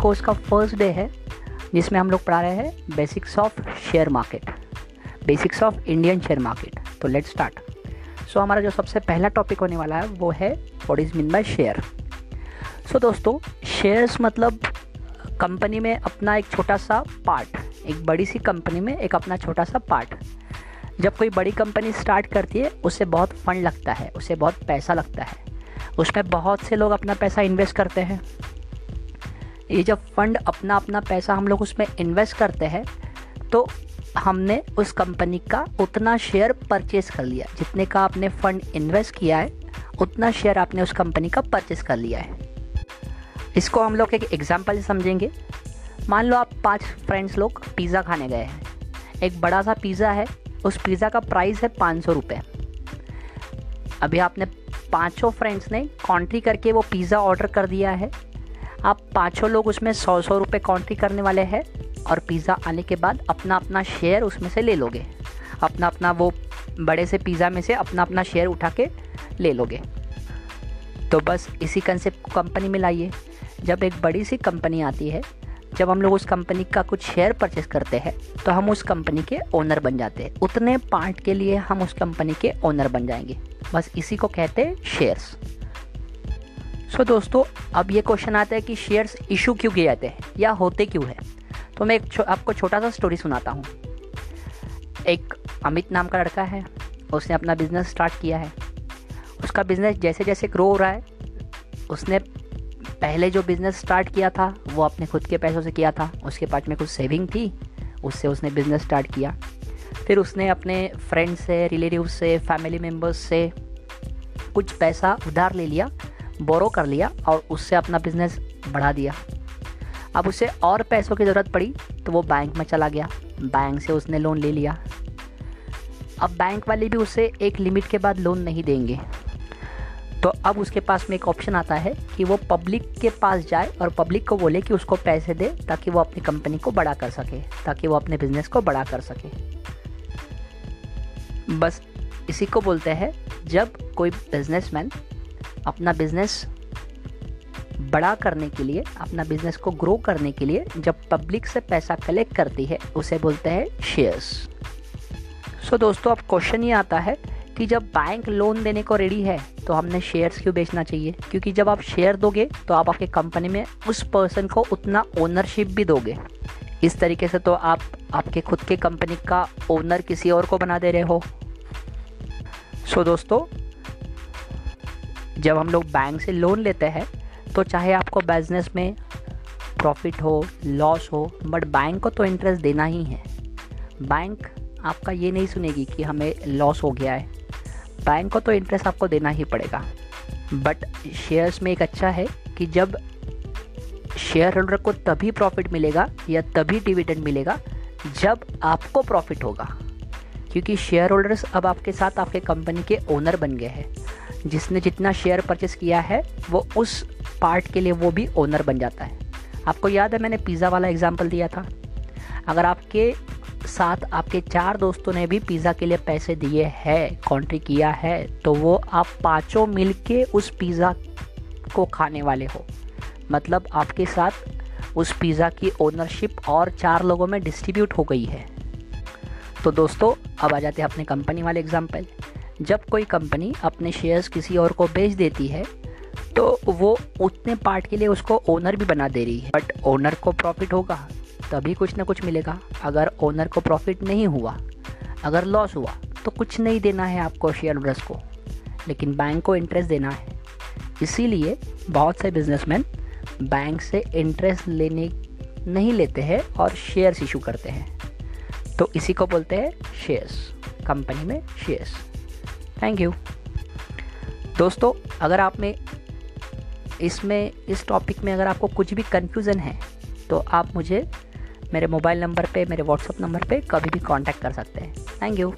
को उसका first day है, जिसमें हम लोग पढ़ा रहे हैं basics of share market basics of Indian share market तो लेट स्टार्ट सो हमारा जो सबसे पहला टॉपिक होने वाला है, वो है what is mean by share so दोस्तों शेयर्स मतलब कंपनी में अपना एक छोटा सा पार्ट एक बड़ी सी कंपनी में एक अपना छोटा सा पार्ट जब कोई बड़ी कंपनी स्टार्ट करती है उससे बहुत फंड लगता है, उसे बहुत पैसा लगता है. उसमें बहुत से लोग अपना पैसा इन्वेस्ट करते हैं. ये जब फंड अपना अपना पैसा हम लोग उसमें इन्वेस्ट करते हैं तो हमने उस कंपनी का उतना शेयर परचेज कर लिया जितने का आपने फंड इन्वेस्ट किया है, उतना शेयर आपने उस कंपनी का परचेज कर लिया है। इसको हम लोग एक एग्ज़ाम्पल समझेंगे। मान लो आप पाँच फ्रेंड्स लोग पिज़्ज़ा खाने गए हैं। एक बड़ा सा पिज़्ज़ा है, उस पिज़्ज़ा का प्राइस है पाँच सौ रुपये अभी आपने पाँचों फ्रेंड्स ने कॉन्ट्री करके वो पिज़्ज़ा ऑर्डर कर दिया है। आप पाँचों लोग उसमें सौ सौ रुपये कॉन्ट्री करने वाले हैं और पिज़्ज़ा आने के बाद अपना अपना शेयर उसमें से ले लोगे। अपना अपना वो बड़े से पिज़्ज़ा में से अपना अपना शेयर उठा के ले लोगे। तो बस इसी कंसेप्ट को कंपनी में लाइए। जब एक बड़ी सी कंपनी आती है, जब हम लोग उस कंपनी का कुछ शेयर परचेस करते हैं तो हम उस कंपनी के ओनर बन जाते हैं। उतने पार्ट के लिए हम उस कंपनी के ओनर बन जाएँगे। बस इसी को कहते हैं शेयर्स so, दोस्तों अब ये क्वेश्चन आता है कि शेयर्स इशू क्यों किए जाते हैं या होते क्यों है? तो मैं एक छो, आपको छोटा सा स्टोरी सुनाता हूँ। एक अमित नाम का लड़का है उसने अपना बिज़नेस स्टार्ट किया है। उसका बिज़नेस जैसे जैसे ग्रो हो रहा है उसने पहले जो बिज़नेस स्टार्ट किया था वो अपने खुद के पैसों से किया था। उसके पास में कुछ सेविंग थी उससे उसने बिज़नेस स्टार्ट किया। फिर उसने अपने फ्रेंड से रिलेटिव से फैमिली मेंबर्स से कुछ पैसा उधार ले लिया। बोरो कर लिया और उससे अपना बिज़नेस बढ़ा दिया। अब उसे और पैसों की ज़रूरत पड़ी तो वो बैंक में चला गया। बैंक से उसने लोन ले लिया। अब बैंक वाले भी उसे एक लिमिट के बाद लोन नहीं देंगे। तो अब उसके पास में एक ऑप्शन आता है कि वो पब्लिक के पास जाए और पब्लिक को बोले कि उसको पैसे दे ताकि वो अपनी कंपनी को बड़ा कर सके, ताकि वो अपने बिज़नेस को बड़ा कर सके। बस इसी को बोलते हैं जब कोई बिजनेसमैन अपना बिज़नेस बड़ा करने के लिए अपना बिज़नेस को ग्रो करने के लिए जब पब्लिक से पैसा कलेक्ट करती है उसे बोलते हैं शेयर्स सो दोस्तों अब क्वेश्चन ये आता है कि जब बैंक लोन देने को रेडी है तो हमने शेयर्स क्यों बेचना चाहिए? क्योंकि जब आप शेयर दोगे तो आप आपके कंपनी में उस पर्सन को उतना ओनरशिप भी दोगे. इस तरीके से तो आप आपके खुद के कंपनी का ओनर किसी और को बना दे रहे हो. सो so, दोस्तों जब हम लोग बैंक से लोन लेते हैं तो चाहे आपको बिज़नेस में प्रॉफिट हो लॉस हो बट बैंक को तो इंटरेस्ट देना ही है। बैंक आपका ये नहीं सुनेगी कि हमें लॉस हो गया है। बैंक को तो इंटरेस्ट आपको देना ही पड़ेगा। बट शेयर्स में एक अच्छा है कि जब शेयर होल्डर को तभी प्रॉफिट मिलेगा या तभी डिविडेंड मिलेगा, जब आपको प्रॉफिट होगा। क्योंकि शेयर होल्डर्स अब आपके साथ आपके कंपनी के ओनर बन गए हैं। जिसने जितना शेयर परचेस किया है, वो उस पार्ट के लिए वो भी ओनर बन जाता है। आपको याद है मैंने पिज़्ज़ा वाला एग्ज़ाम्पल दिया था? अगर आपके साथ आपके चार दोस्तों ने भी पिज़्ज़ा के लिए पैसे दिए हैं कॉन्ट्री किया है तो वो आप पाँचों मिल के उस पिज़्ज़ा को खाने वाले हो। मतलब आपके साथ उस पिज़्ज़ा की ओनरशिप और चार लोगों में डिस्ट्रीब्यूट हो गई है। तो दोस्तों, अब आ जाते हैं अपने कंपनी वाले एग्ज़ाम्पल जब कोई कंपनी अपने शेयर्स किसी और को बेच देती है तो वो उतने पार्ट के लिए उसको ओनर भी बना दे रही है। बट ओनर को प्रॉफिट होगा, तभी कुछ ना कुछ मिलेगा। अगर ओनर को प्रॉफिट नहीं हुआ, अगर लॉस हुआ तो कुछ नहीं देना है आपको शेयर होल्डर्स को, लेकिन बैंक को इंटरेस्ट देना है। इसीलिए बहुत से बिजनेसमैन बैंक से इंटरेस्ट लेने नहीं लेते हैं और शेयर्स इशू करते हैं। तो इसी को बोलते हैं शेयर्स कंपनी में शेयर्स थैंक यू दोस्तों, अगर आप में इसमें, इस टॉपिक में अगर आपको कुछ भी कन्फ्यूज़न है तो आप मुझे मेरे मोबाइल नंबर पे, मेरे व्हाट्सअप नंबर पे कभी भी कांटेक्ट कर सकते हैं। Thank you